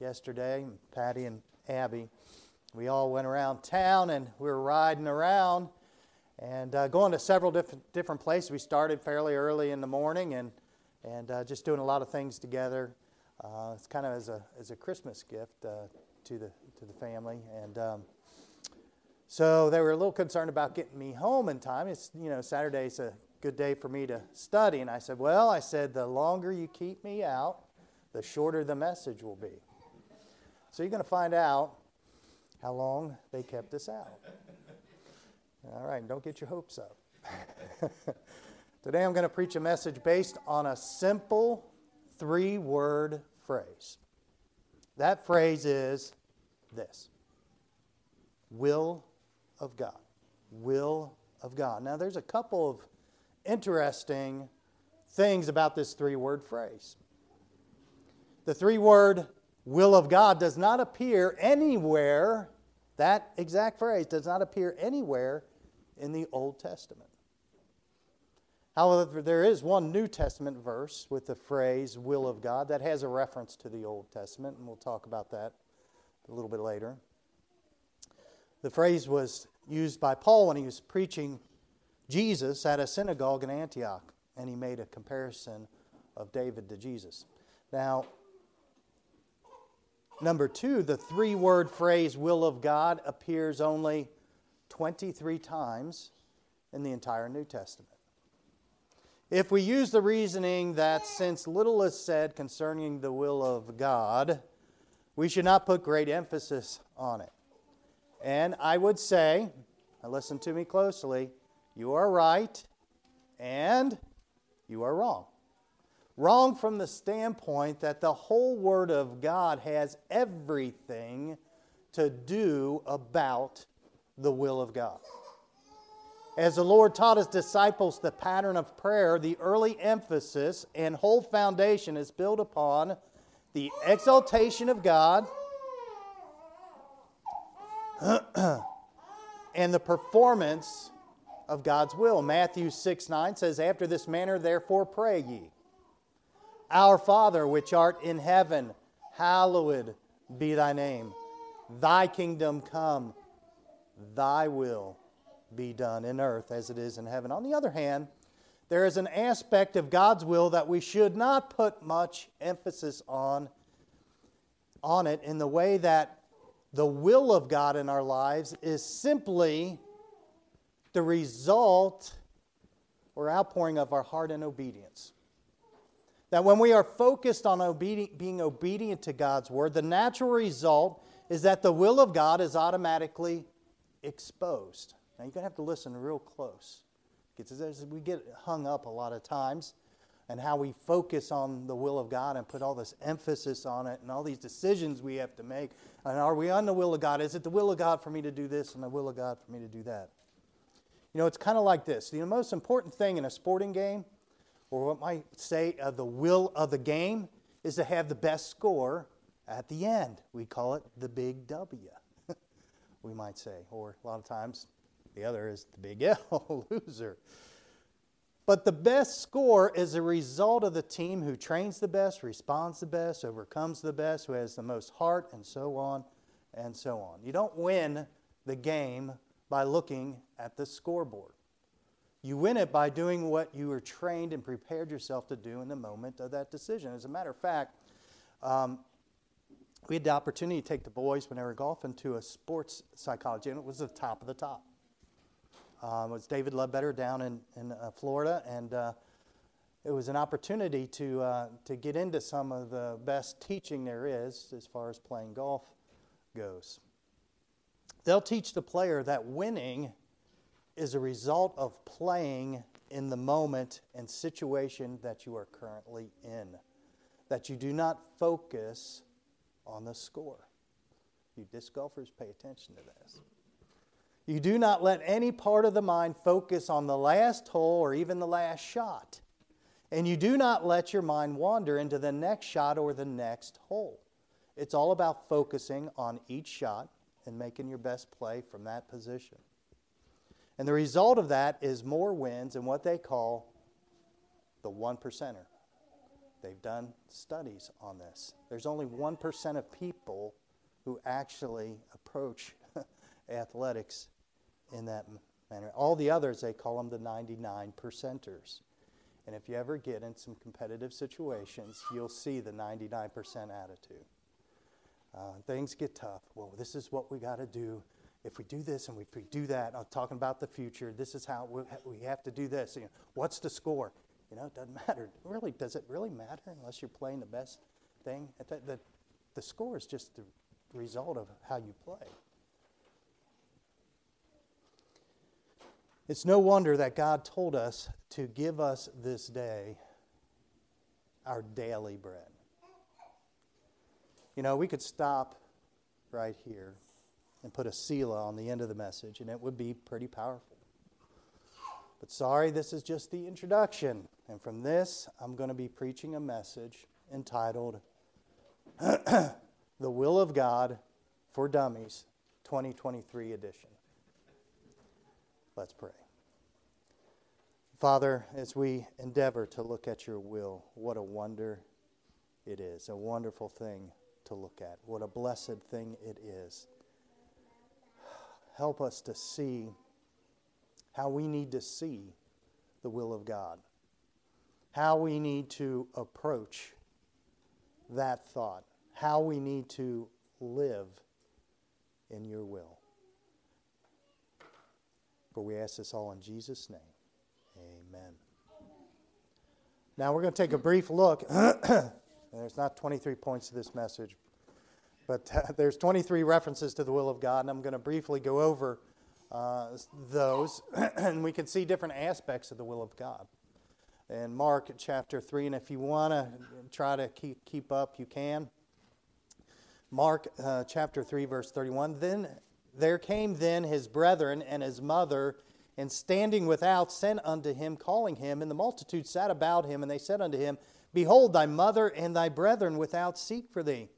yesterday, Patty and Abby. We all went around town and we were riding around and uh, going to several different, different places. We started fairly early in the morning and, and uh, just doing a lot of things together. Uh, it's kind of as a, as a Christmas gift uh, to, the, to the family. And um, so they were a little concerned about getting me home in time. It's, you know, Saturday's a good day for me to study. And I said, Well, I said, the longer you keep me out, the shorter the message will be. So you're going to find out how long they kept us out. All right, don't get your hopes up. Today I'm going to preach a message based on a simple three word phrase. That phrase is this will of God. Will of God. Now, there's a couple of interesting things about this three word phrase. The three word will of God does not appear anywhere, that exact phrase does not appear anywhere in the Old Testament. However, there is one New Testament verse with the phrase will of God that has a reference to the Old Testament, and we'll talk about that a little bit later. The phrase was used by Paul when he was preaching Jesus at a synagogue in Antioch, and he made a comparison of David to Jesus. Now, number two, the three word phrase will of God appears only 23 times in the entire New Testament. If we use the reasoning that since little is said concerning the will of God, we should not put great emphasis on it. And I would say, listen to me closely, you are right and you are wrong. Wrong from the standpoint that the whole Word of God has everything to do about the will of God. As the Lord taught his disciples the pattern of prayer, the early emphasis and whole foundation is built upon the exaltation of God and the performance of God's will. Matthew 6 9 says, After this manner, therefore, pray ye. Our Father, which art in heaven, hallowed be thy name. Thy kingdom come, thy will be done in earth as it is in heaven. On the other hand, there is an aspect of God's will that we should not put much emphasis on, on it in the way that the will of God in our lives is simply the result or outpouring of our heart and obedience. That when we are focused on obedi- being obedient to God's word, the natural result is that the will of God is automatically exposed. Now, you're going to have to listen real close. Because we get hung up a lot of times and how we focus on the will of God and put all this emphasis on it and all these decisions we have to make. And are we on the will of God? Is it the will of God for me to do this and the will of God for me to do that? You know, it's kind of like this. The most important thing in a sporting game, or what might say uh, the will of the game, is to have the best score at the end. We call it the big W, we might say. Or a lot of times, the other is the big L, loser. But the best score is a result of the team who trains the best, responds the best, overcomes the best, who has the most heart, and so on and so on. You don't win the game by looking at the scoreboard. You win it by doing what you were trained and prepared yourself to do in the moment of that decision. As a matter of fact, um, we had the opportunity to take the boys when they were golfing to a sports psychology, and it was the top of the top. Um, it was David Leadbetter down in, in uh, Florida, and uh, it was an opportunity to, uh, to get into some of the best teaching there is as far as playing golf goes. They'll teach the player that winning is a result of playing in the moment and situation that you are currently in, that you do not focus on the score. You disc golfers pay attention to this. You do not let any part of the mind focus on the last hole or even the last shot. And you do not let your mind wander into the next shot or the next hole. It's all about focusing on each shot and making your best play from that position. And the result of that is more wins and what they call the one percenter. They've done studies on this. There's only 1% of people who actually approach athletics in that manner. All the others, they call them the 99 percenters. And if you ever get in some competitive situations, you'll see the 99% attitude. Uh, things get tough. Well, this is what we got to do. If we do this and if we do that, I'm talking about the future. This is how we have to do this. You know, what's the score? You know, it doesn't matter. Really, does it really matter unless you're playing the best thing? The, the, the score is just the result of how you play. It's no wonder that God told us to give us this day our daily bread. You know, we could stop right here and put a Selah on the end of the message, and it would be pretty powerful. But sorry, this is just the introduction. And from this, I'm going to be preaching a message entitled The Will of God for Dummies 2023 edition. Let's pray. Father, as we endeavor to look at your will, what a wonder it is, a wonderful thing to look at. What a blessed thing it is. Help us to see how we need to see the will of God, how we need to approach that thought, how we need to live in your will. For we ask this all in Jesus' name. Amen. Now we're going to take a brief look. there's not 23 points to this message, but uh, there's 23 references to the will of God, and I'm going to briefly go over uh, those, and we can see different aspects of the will of God. In Mark chapter 3, and if you want to try to keep, keep up, you can. Mark uh, chapter 3, verse 31. Then there came then his brethren and his mother and standing without sent unto him, calling him. And the multitude sat about him, and they said unto him, Behold, thy mother and thy brethren without seek for thee.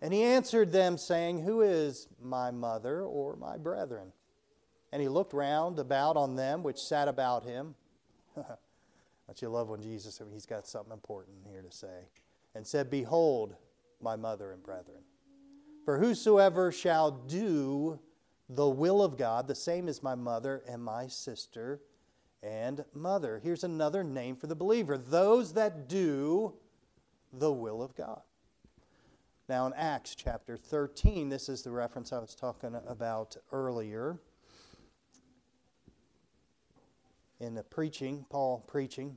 And he answered them, saying, Who is my mother or my brethren? And he looked round about on them which sat about him. Don't you love when Jesus, he's got something important here to say, and said, Behold, my mother and brethren. For whosoever shall do the will of God, the same is my mother and my sister and mother. Here's another name for the believer those that do the will of God. Now, in Acts chapter 13, this is the reference I was talking about earlier. In the preaching, Paul preaching,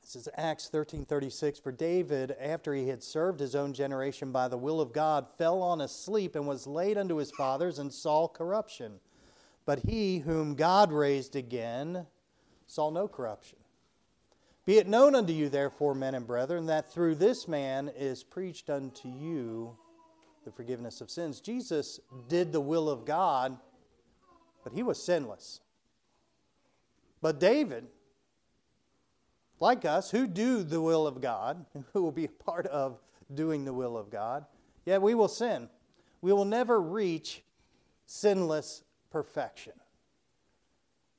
this is Acts 13:36 for David after he had served his own generation by the will of God fell on a sleep and was laid unto his fathers and saw corruption. But he whom God raised again saw no corruption be it known unto you therefore men and brethren that through this man is preached unto you the forgiveness of sins Jesus did the will of God but he was sinless but David like us, who do the will of God, who will be a part of doing the will of God, yet we will sin. We will never reach sinless perfection.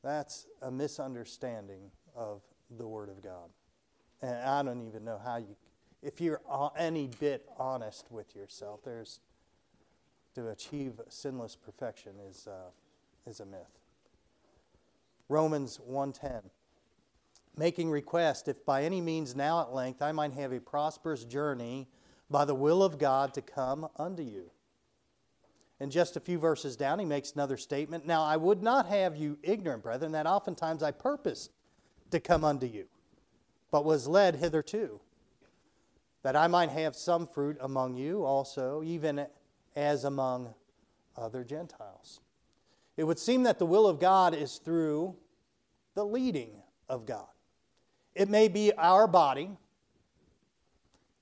That's a misunderstanding of the Word of God. And I don't even know how you, if you're any bit honest with yourself, there's to achieve sinless perfection is, uh, is a myth. Romans 110 making request, if by any means now at length I might have a prosperous journey by the will of God to come unto you. And just a few verses down, he makes another statement. Now, I would not have you ignorant, brethren, that oftentimes I purposed to come unto you, but was led hitherto, that I might have some fruit among you also, even as among other Gentiles. It would seem that the will of God is through the leading of God. It may be our body,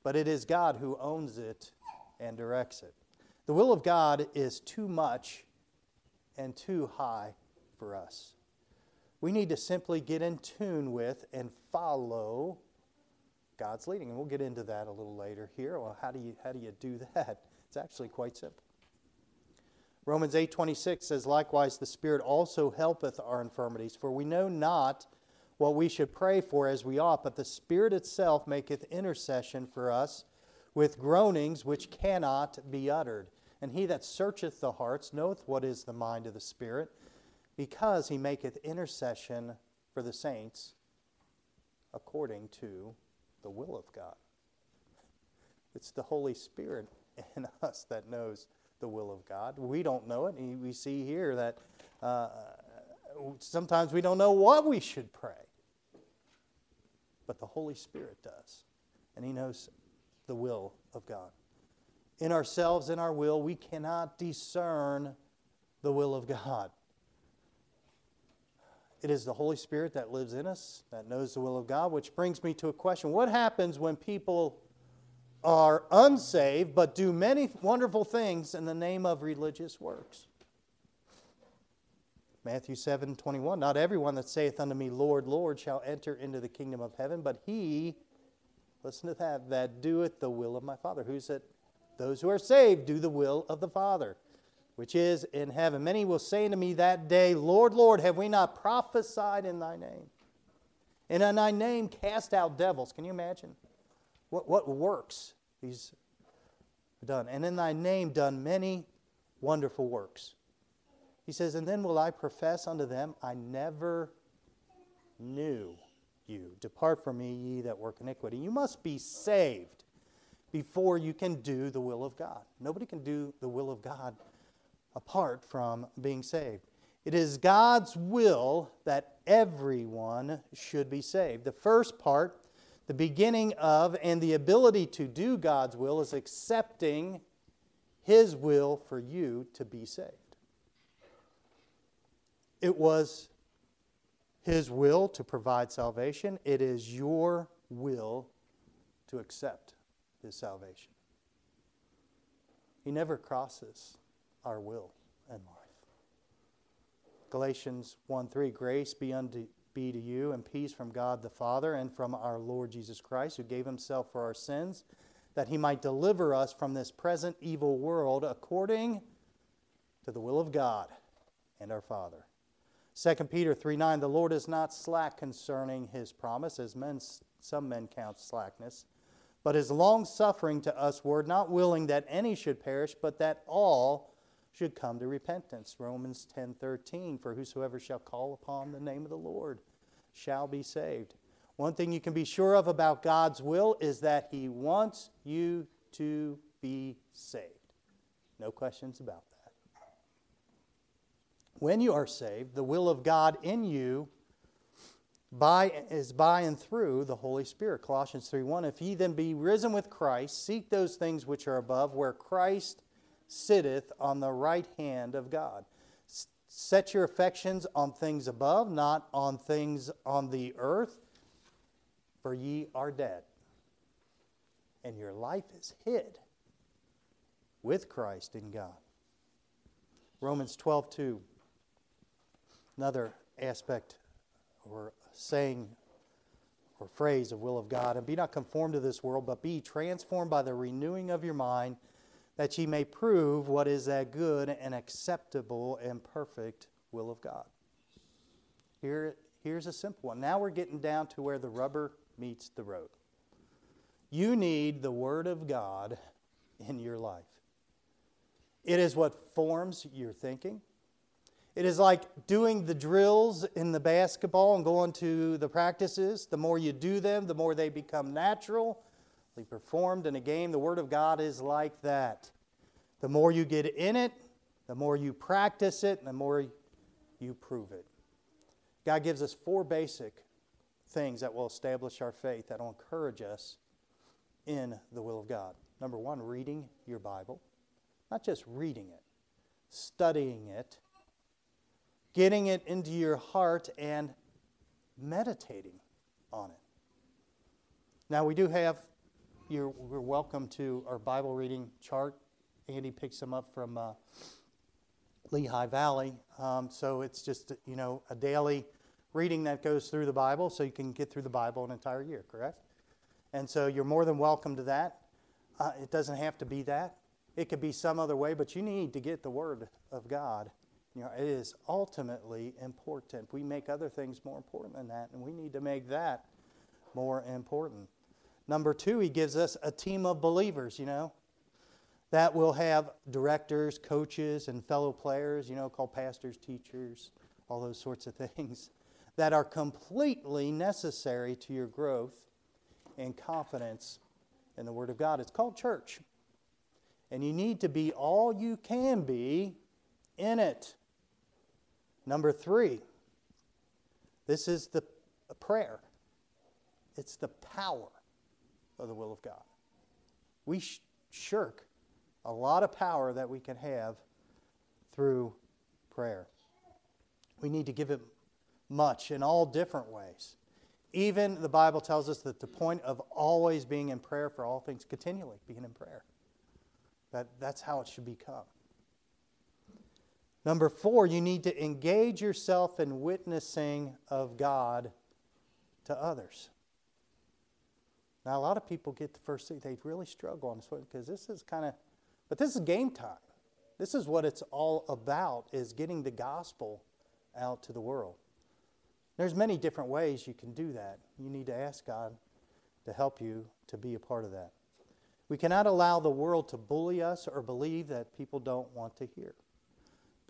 but it is God who owns it and directs it. The will of God is too much and too high for us. We need to simply get in tune with and follow God's leading. And we'll get into that a little later here. Well, how do you, how do, you do that? It's actually quite simple. Romans 8:26 says likewise the spirit also helpeth our infirmities for we know not what we should pray for as we ought, but the Spirit itself maketh intercession for us with groanings which cannot be uttered. And he that searcheth the hearts knoweth what is the mind of the Spirit, because he maketh intercession for the saints according to the will of God. It's the Holy Spirit in us that knows the will of God. We don't know it. We see here that uh, sometimes we don't know what we should pray, but the Holy Spirit does, and He knows the will of God. In ourselves, in our will, we cannot discern the will of God. It is the Holy Spirit that lives in us, that knows the will of God, which brings me to a question. What happens when people are unsaved but do many wonderful things in the name of religious works? Matthew 7 21. Not everyone that saith unto me, Lord, Lord, shall enter into the kingdom of heaven, but he, listen to that, that doeth the will of my Father. Who's it? Those who are saved do the will of the Father which is in heaven. Many will say to me that day, Lord, Lord, have we not prophesied in thy name? And in thy name cast out devils. Can you imagine? What, what works these done? And in thy name done many wonderful works. He says, And then will I profess unto them, I never knew you. Depart from me, ye that work iniquity. You must be saved before you can do the will of God. Nobody can do the will of God apart from being saved. It is God's will that everyone should be saved. The first part, the beginning of and the ability to do God's will, is accepting His will for you to be saved. It was His will to provide salvation, it is your will to accept His salvation. He never crosses our will and life. Galatians 1 3 Grace be unto be to you and peace from God the Father and from our Lord Jesus Christ, who gave himself for our sins, that he might deliver us from this present evil world according to the will of God and our Father. 2 Peter 3 9 The Lord is not slack concerning his promise, as men, some men count slackness, but is long suffering to us, word, not willing that any should perish, but that all should come to repentance. Romans 10:13 for whosoever shall call upon the name of the Lord shall be saved. One thing you can be sure of about God's will is that he wants you to be saved. No questions about that. When you are saved, the will of God in you by, is by and through the Holy Spirit. Colossians 3:1 If ye then be risen with Christ, seek those things which are above where Christ sitteth on the right hand of God. Set your affections on things above, not on things on the earth, for ye are dead. And your life is hid with Christ in God. Romans 12, 2. Another aspect or saying or phrase of will of God. And be not conformed to this world, but be transformed by the renewing of your mind that ye may prove what is that good and acceptable and perfect will of God. Here, here's a simple one. Now we're getting down to where the rubber meets the road. You need the Word of God in your life. It is what forms your thinking. It is like doing the drills in the basketball and going to the practices. The more you do them, the more they become natural performed in a game. The Word of God is like that. The more you get in it, the more you practice it, and the more you prove it. God gives us four basic things that will establish our faith, that will encourage us in the will of God. Number one, reading your Bible. Not just reading it, studying it, getting it into your heart, and meditating on it. Now, we do have you're, you're welcome to our Bible reading chart. Andy picks them up from uh, Lehigh Valley. Um, so it's just, you know, a daily reading that goes through the Bible so you can get through the Bible an entire year, correct? And so you're more than welcome to that. Uh, it doesn't have to be that. It could be some other way, but you need to get the Word of God You know, it is ultimately important. We make other things more important than that, and we need to make that more important. Number two, he gives us a team of believers, you know, that will have directors, coaches, and fellow players, you know, called pastors, teachers, all those sorts of things, that are completely necessary to your growth and confidence in the Word of God. It's called church. And you need to be all you can be in it. Number three, this is the prayer. It's the power of the will of God. We sh- shirk a lot of power that we can have through prayer. We need to give it much in all different ways. Even the Bible tells us that the point of always being in prayer for all things, continually being in prayer, that, that's how it should become. Number four, you need to engage yourself in witnessing of God to others. Now, a lot of people get the first thing, they really struggle on this one because this is kind of, but this is game time. This is what it's all about, is getting the gospel out to the world. There's many different ways you can do that. You need to ask God to help you to be a part of that. We cannot allow the world to bully us or believe that people don't want to hear.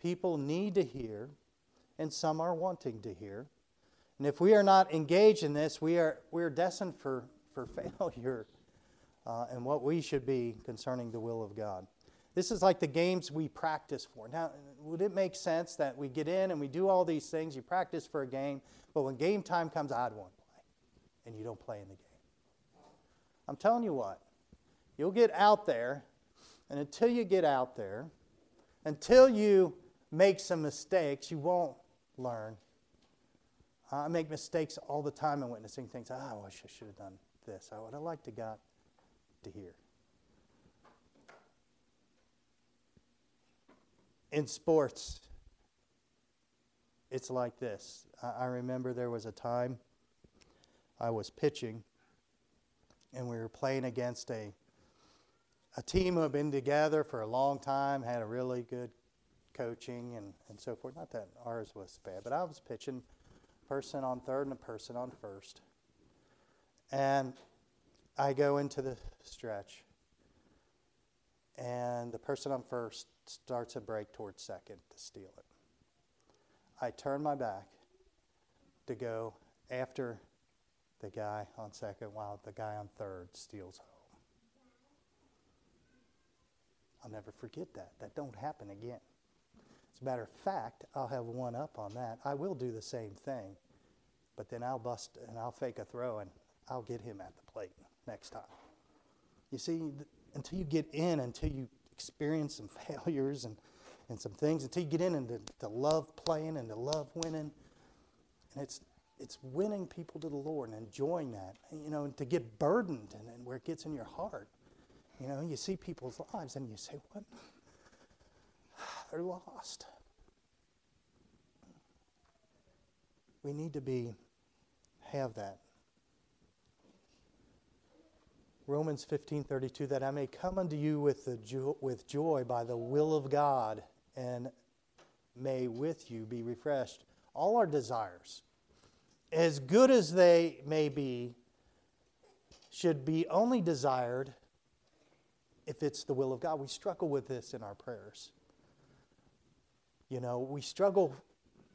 People need to hear, and some are wanting to hear. And if we are not engaged in this, we are, we are destined for for failure uh, and what we should be concerning the will of God. This is like the games we practice for. Now, would it make sense that we get in and we do all these things? You practice for a game, but when game time comes, I'd want to play, and you don't play in the game. I'm telling you what, you'll get out there, and until you get out there, until you make some mistakes, you won't learn. I make mistakes all the time in witnessing things. Oh, I wish I should have done this. I would have liked to got to hear. In sports, it's like this. I remember there was a time I was pitching, and we were playing against a a team who had been together for a long time, had a really good coaching and, and so forth. Not that ours was bad, but I was pitching person on third and a person on first. And I go into the stretch, and the person on first starts a break towards second to steal it. I turn my back to go after the guy on second while the guy on third steals home. I'll never forget that. That don't happen again. As a matter of fact, I'll have one up on that. I will do the same thing, but then I'll bust and I'll fake a throw and I'll get him at the plate next time. You see, until you get in, until you experience some failures and, and some things, until you get in and to, to love playing and to love winning, and it's it's winning people to the Lord and enjoying that. You know, and to get burdened and, and where it gets in your heart. You know, you see people's lives and you say, what? They're lost. We need to be have that Romans 15:32 that I may come unto you with the jo- with joy by the will of God and may with you be refreshed all our desires as good as they may be should be only desired if it's the will of God. We struggle with this in our prayers. You know we struggle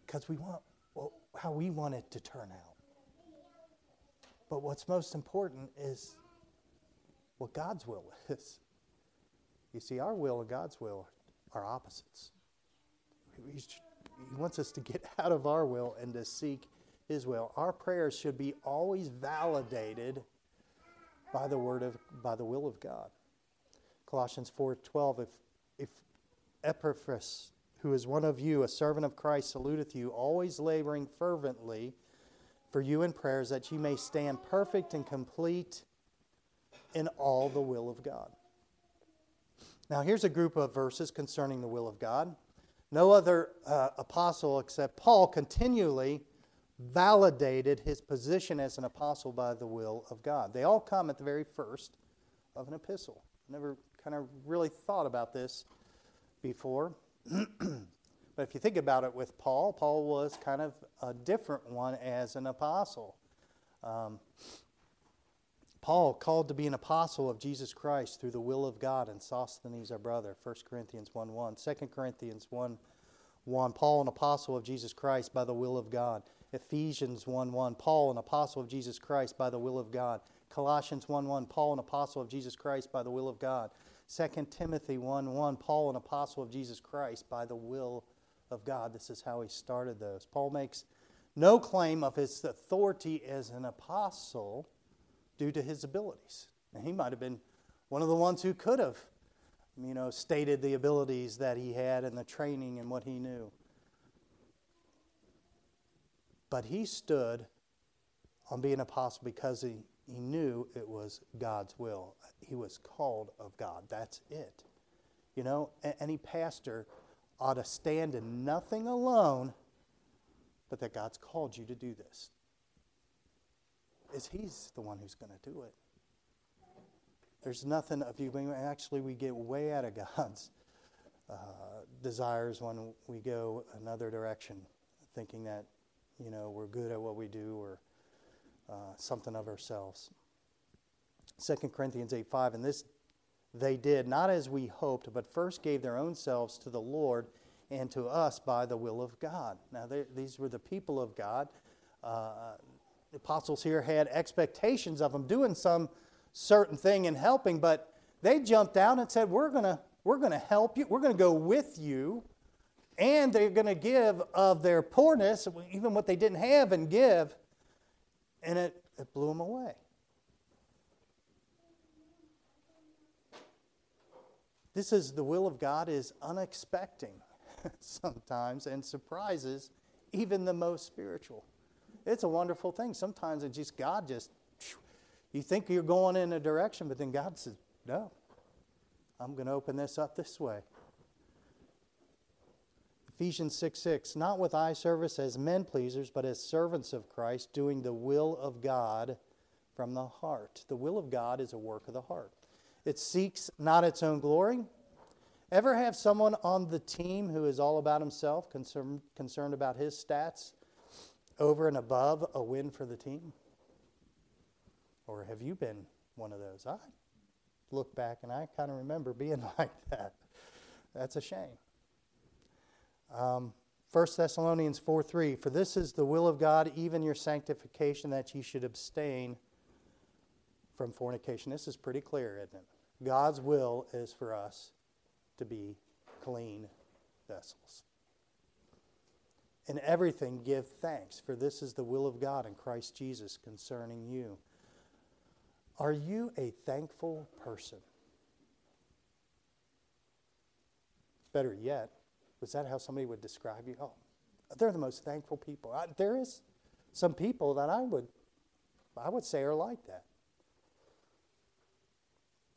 because we want well, how we want it to turn out. But what's most important is what God's will is. You see, our will and God's will are opposites. He wants us to get out of our will and to seek His will. Our prayers should be always validated by the word of by the will of God. Colossians 4:12 if if Epaphras who is one of you a servant of Christ saluteth you always laboring fervently for you in prayers that ye may stand perfect and complete in all the will of God. Now, here's a group of verses concerning the will of God. No other uh, apostle except Paul continually validated his position as an apostle by the will of God. They all come at the very first of an epistle. Never kind of really thought about this before. But if you think about it with Paul, Paul was kind of a different one as an apostle. Um, Paul called to be an apostle of Jesus Christ through the will of God, and Sosthenes our brother, 1 Corinthians 1 1. 2 Corinthians 1 1, Paul, an apostle of Jesus Christ by the will of God. Ephesians 1 1, Paul, an apostle of Jesus Christ by the will of God. Colossians 1 1, Paul, an apostle of Jesus Christ by the will of God. 2 Timothy 1 1, Paul, an apostle of Jesus Christ by the will of God. This is how he started those. Paul makes no claim of his authority as an apostle due to his abilities. And he might have been one of the ones who could have, you know, stated the abilities that he had and the training and what he knew. But he stood on being apostle because he, he knew it was God's will. He was called of God. That's it. You know, any pastor ought to stand in nothing alone, but that God's called you to do this. Is He's the one who's going to do it. There's nothing of you. Actually, we get way out of God's uh, desires when we go another direction, thinking that you know we're good at what we do or uh, something of ourselves. 2 Corinthians 8 5, and this they did, not as we hoped, but first gave their own selves to the Lord and to us by the will of God. Now, these were the people of God. Uh, the apostles here had expectations of them doing some certain thing and helping, but they jumped out and said, We're going to we're to help you. We're going to go with you. And they're going to give of their poorness, even what they didn't have, and give. And it, it blew them away. This is the will of God is unexpected sometimes and surprises even the most spiritual. It's a wonderful thing. Sometimes it's just God just you think you're going in a direction, but then God says, No, I'm going to open this up this way. Ephesians 6 6, not with eye service as men pleasers, but as servants of Christ, doing the will of God from the heart. The will of God is a work of the heart. It seeks not its own glory. Ever have someone on the team who is all about himself, concern, concerned about his stats, over and above a win for the team? Or have you been one of those? I look back and I kind of remember being like that. That's a shame. Um, 1 Thessalonians 4 3 For this is the will of God, even your sanctification, that ye should abstain from fornication. This is pretty clear, isn't it? God's will is for us to be clean vessels. In everything, give thanks, for this is the will of God in Christ Jesus concerning you. Are you a thankful person? Better yet, was that how somebody would describe you? Oh, they're the most thankful people. I, there is some people that I would, I would say are like that.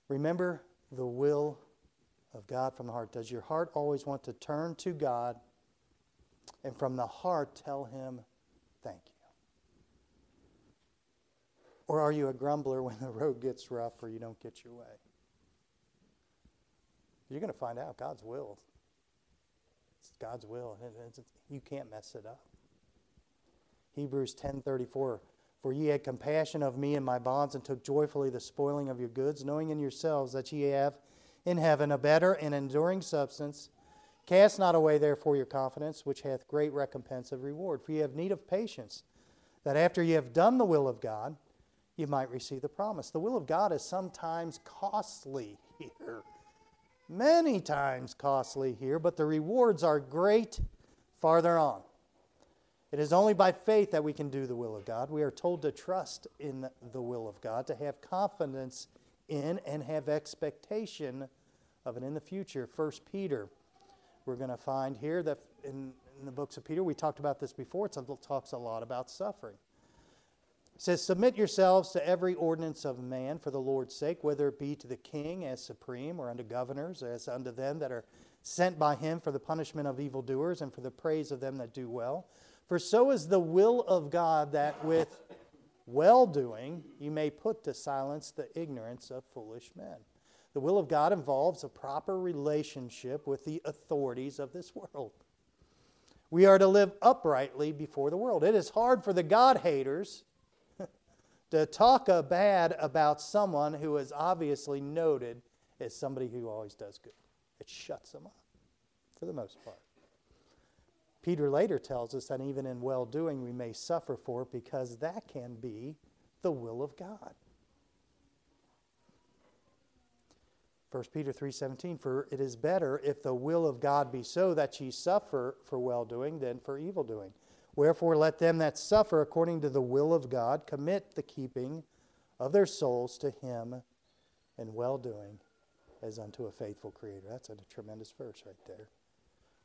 Remember the will of God from the heart. Does your heart always want to turn to God and from the heart tell Him, thank you? Or are you a grumbler when the road gets rough or you don't get your way? You're going to find out God's will. It's God's will. You can't mess it up. Hebrews 10:34 for ye had compassion of me and my bonds, and took joyfully the spoiling of your goods, knowing in yourselves that ye have in heaven a better and enduring substance. Cast not away therefore your confidence, which hath great recompense of reward. For ye have need of patience, that after ye have done the will of God, you might receive the promise. The will of God is sometimes costly here, many times costly here, but the rewards are great farther on. It is only by faith that we can do the will of God. We are told to trust in the will of God, to have confidence in and have expectation of it in the future. First Peter, we're going to find here that in, in, the books of Peter, we talked about this before, it talks a lot about suffering. It says, Submit yourselves to every ordinance of man for the Lord's sake, whether it be to the king as supreme, or unto governors, as unto them that are sent by him for the punishment of evildoers and for the praise of them that do well. For so is the will of God that with well doing you may put to silence the ignorance of foolish men. The will of God involves a proper relationship with the authorities of this world. We are to live uprightly before the world. It is hard for the God haters to talk bad about someone who is obviously noted as somebody who always does good. It shuts them up for the most part. Peter later tells us that even in well doing we may suffer for it because that can be the will of God. 1 Peter 3:17 for it is better if the will of God be so that ye suffer for well doing than for evil doing. Wherefore let them that suffer according to the will of God commit the keeping of their souls to him in well doing as unto a faithful creator. That's a tremendous verse right there.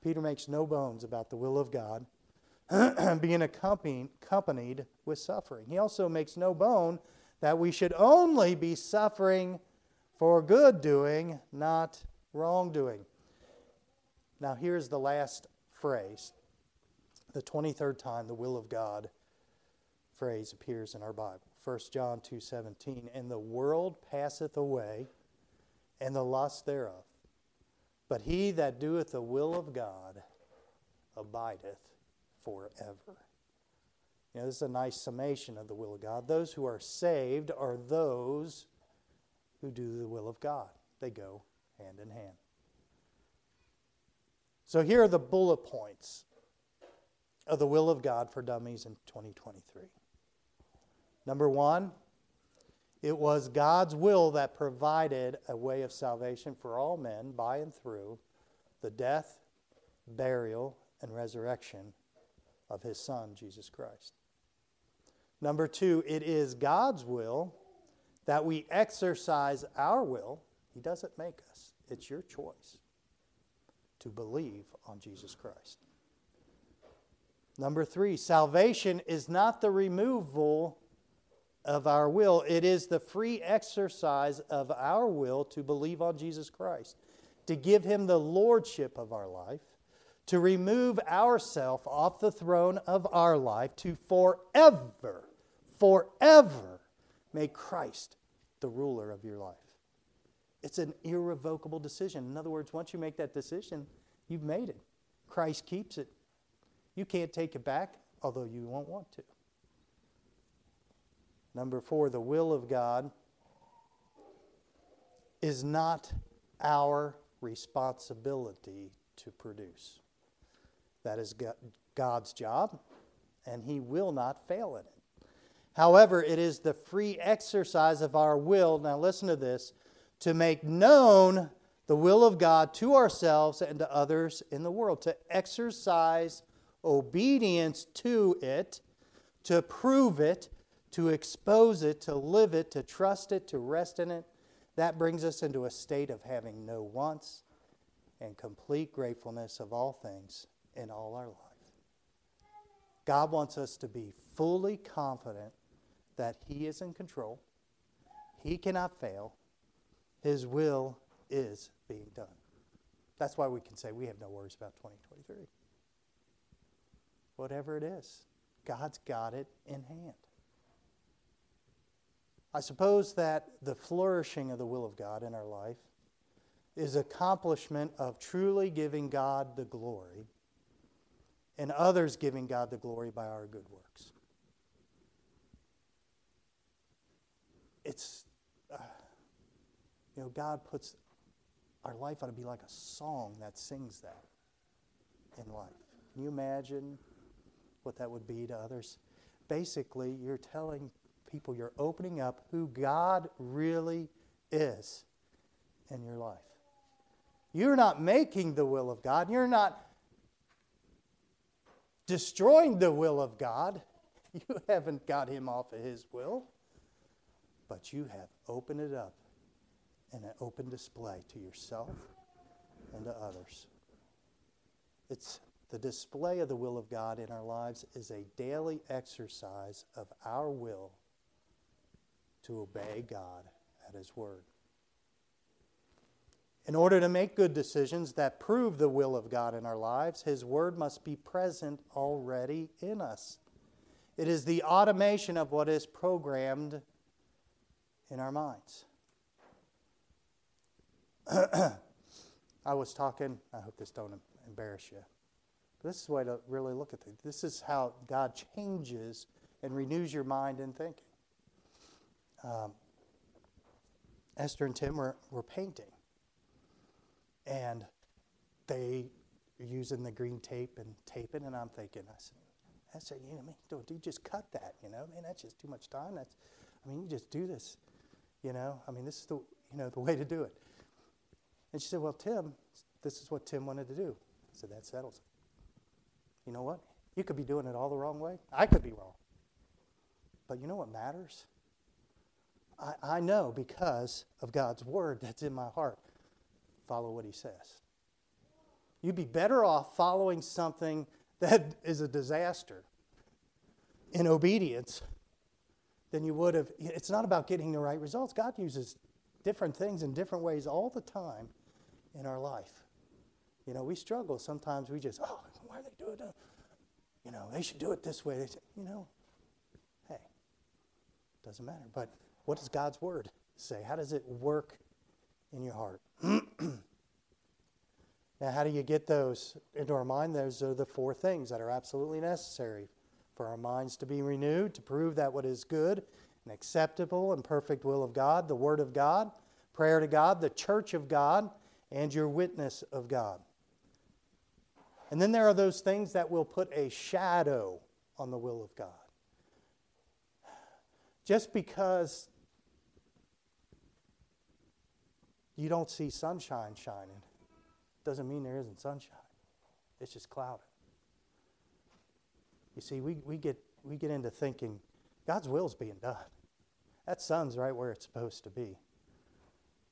Peter makes no bones about the will of God being accompanied with suffering. He also makes no bone that we should only be suffering for good doing, not wrongdoing. Now, here's the last phrase the 23rd time the will of God phrase appears in our Bible. 1 John 2:17 and the world passeth away and the lust thereof but he that doeth the will of God abideth forever. You know, this is a nice summation of the will of God. Those who are saved are those who do the will of God. They go hand in hand. So here are the bullet points of the will of God for dummies in 2023. Number one, it was God's will that provided a way of salvation for all men by and through the death, burial, and resurrection of his Son, Jesus Christ. Number two, it is God's will that we exercise our will. He doesn't make us, it's your choice to believe on Jesus Christ. Number three, salvation is not the removal of our will. It is the free exercise of our will to believe on Jesus Christ, to give him the lordship of our life, to remove ourself off the throne of our life, to forever, forever make Christ the ruler of your life. It's an irrevocable decision. In other words, once you make that decision, you've made it. Christ keeps it. You can't take it back, although you won't want to. Number four, the will of God is not our responsibility to produce. That is God's job, and He will not fail in it. However, it is the free exercise of our will, now listen to this, to make known the will of God to ourselves and to others in the world, to exercise obedience to it, to prove it, to expose it, to live it, to trust it, to rest in it, that brings us into a state of having no wants and complete gratefulness of all things in all our life. God wants us to be fully confident that He is in control, He cannot fail, His will is being done. That's why we can say we have no worries about 2023. Whatever it is, God's got it in hand. I suppose that the flourishing of the will of God in our life is accomplishment of truly giving God the glory and others giving God the glory by our good works. It's, uh, you know, God puts our life ought to be like a song that sings that in life. Can you imagine what that would be to others? Basically, you're telling people, you're opening up who God really is in your life. You're not making the will of God. You're not destroying the will of God. You haven't got him off of his will. But you have opened it up in an open display to yourself and to others. It's the display of the will of God in our lives is a daily exercise of our will to obey God at His Word. In order to make good decisions that prove the will of God in our lives, His Word must be present already in us. It is the automation of what is programmed in our minds. I was talking, I hope this don't embarrass you, This is the way to really look at things. This is how God changes and renews your mind and thinking. Um, Esther and Tim were, were painting. And they are using the green tape and taping, and I'm thinking, I said, I said, you know, I mean, don't you just cut that, you know? I mean, that's just too much time. That's, I mean, you just do this, you know? I mean, this is the, you know, the way to do it. And she said, well, Tim, this is what Tim wanted to do. I said, that settles it. You know what? You could be doing it all the wrong way. I could be wrong. But you know what matters? I, I know because of God's word that's in my heart. Follow what he says. You'd be better off following something that is a disaster in obedience than you would have. It's not about getting the right results. God uses different things in different ways all the time in our life. You know, we struggle. Sometimes we just, oh, why are they doing it? You know, they should do it this way. They say, you know, hey, doesn't matter. But what does God's word say? How does it work in your heart? now, how do you get those into our mind? Those are the four things that are absolutely necessary for our minds to be renewed, to prove that what is good and acceptable and perfect will of God, the Word of God, prayer to God, the church of God, and your witness of God. And then there are those things that will put a shadow on the will of God. Just because you don't see sunshine shining doesn't mean there isn't sunshine. It's just clouded. You see, we, we, get, we get into thinking God's will is being done. That sun's right where it's supposed to be.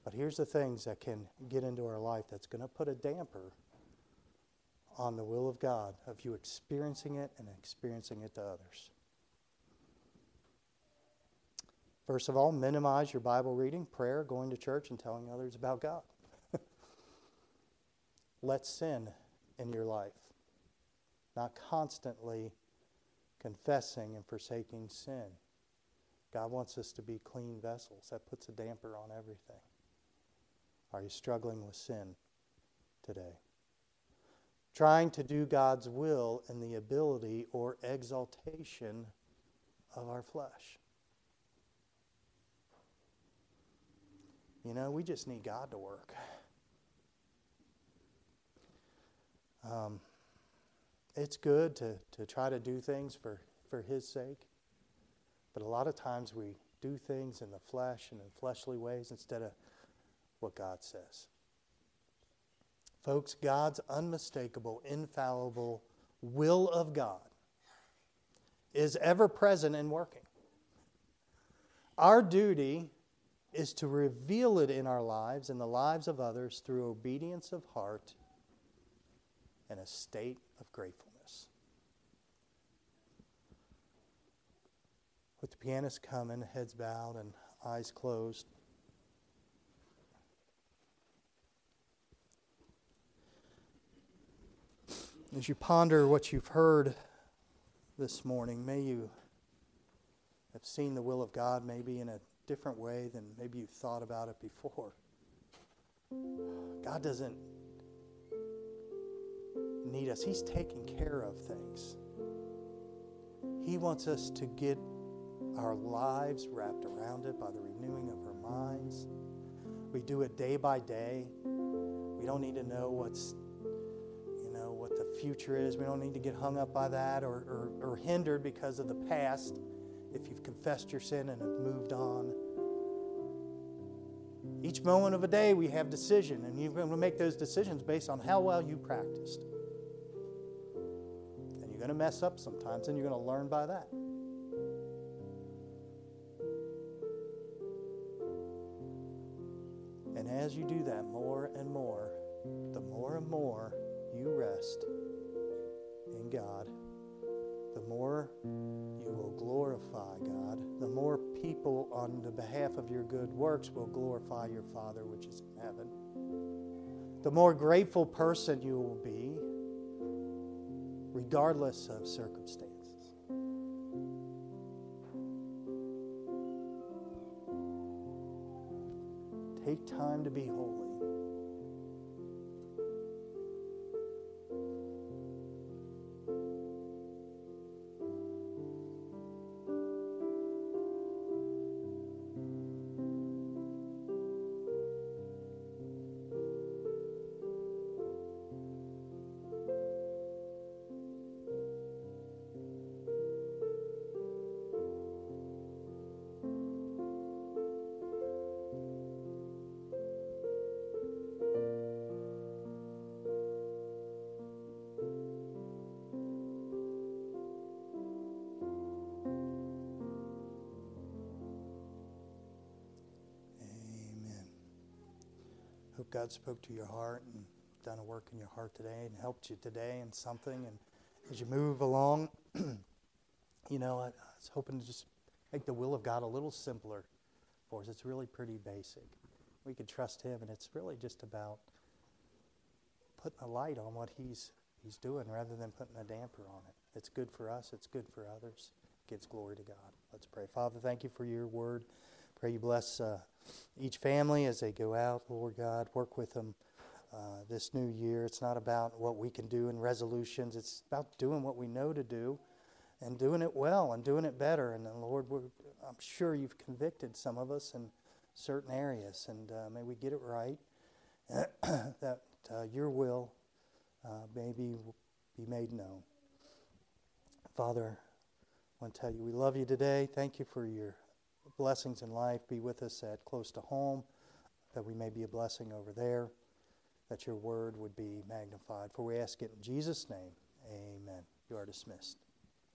But here's the things that can get into our life that's going to put a damper on the will of God, of you experiencing it and experiencing it to others. First of all, minimize your Bible reading, prayer, going to church, and telling others about God. Let sin in your life, not constantly confessing and forsaking sin. God wants us to be clean vessels. That puts a damper on everything. Are you struggling with sin today? Trying to do God's will in the ability or exaltation of our flesh. You know, we just need God to work. Um, it's good to, to try to do things for, for His sake, but a lot of times we do things in the flesh and in fleshly ways instead of what God says. Folks, God's unmistakable, infallible will of God is ever present and working. Our duty is to reveal it in our lives and the lives of others through obedience of heart and a state of gratefulness. With the pianist coming, heads bowed and eyes closed. As you ponder what you've heard this morning, may you have seen the will of God maybe in a different way than maybe you thought about it before. God doesn't need us, He's taking care of things. He wants us to get our lives wrapped around it by the renewing of our minds. We do it day by day. We don't need to know what's, you know, what the future is. We don't need to get hung up by that or, or, or hindered because of the past if you've confessed your sin and have moved on. Each moment of a day, we have decision, and you're going to make those decisions based on how well you practiced. Going to mess up sometimes, and you're going to learn by that. And as you do that more and more, the more and more you rest in God, the more you will glorify God, the more people on the behalf of your good works will glorify your Father which is in heaven. The more grateful person you will be, regardless of circumstances. Take time to be holy. God spoke to your heart and done a work in your heart today and helped you today in something. And as you move along, you know, I, I was hoping to just make the will of God a little simpler for us. It's really pretty basic. We can trust Him, and it's really just about putting a light on what He's He's doing rather than putting a damper on it. It's good for us. It's good for others. It gives glory to God. Let's pray. Father, thank you for your word. Pray you bless uh, each family as they go out, Lord God. Work with them uh, this new year. It's not about what we can do in resolutions, it's about doing what we know to do and doing it well and doing it better. And, Lord, I'm sure you've convicted some of us in certain areas, and uh, may we get it right. that uh, your will uh, may be, be made known. Father, I want to tell you we love you today. Thank you for your blessings in life. Be with us at close to home, that we may be a blessing over there, that your word would be magnified. For we ask it in Jesus' name. Amen. You are dismissed.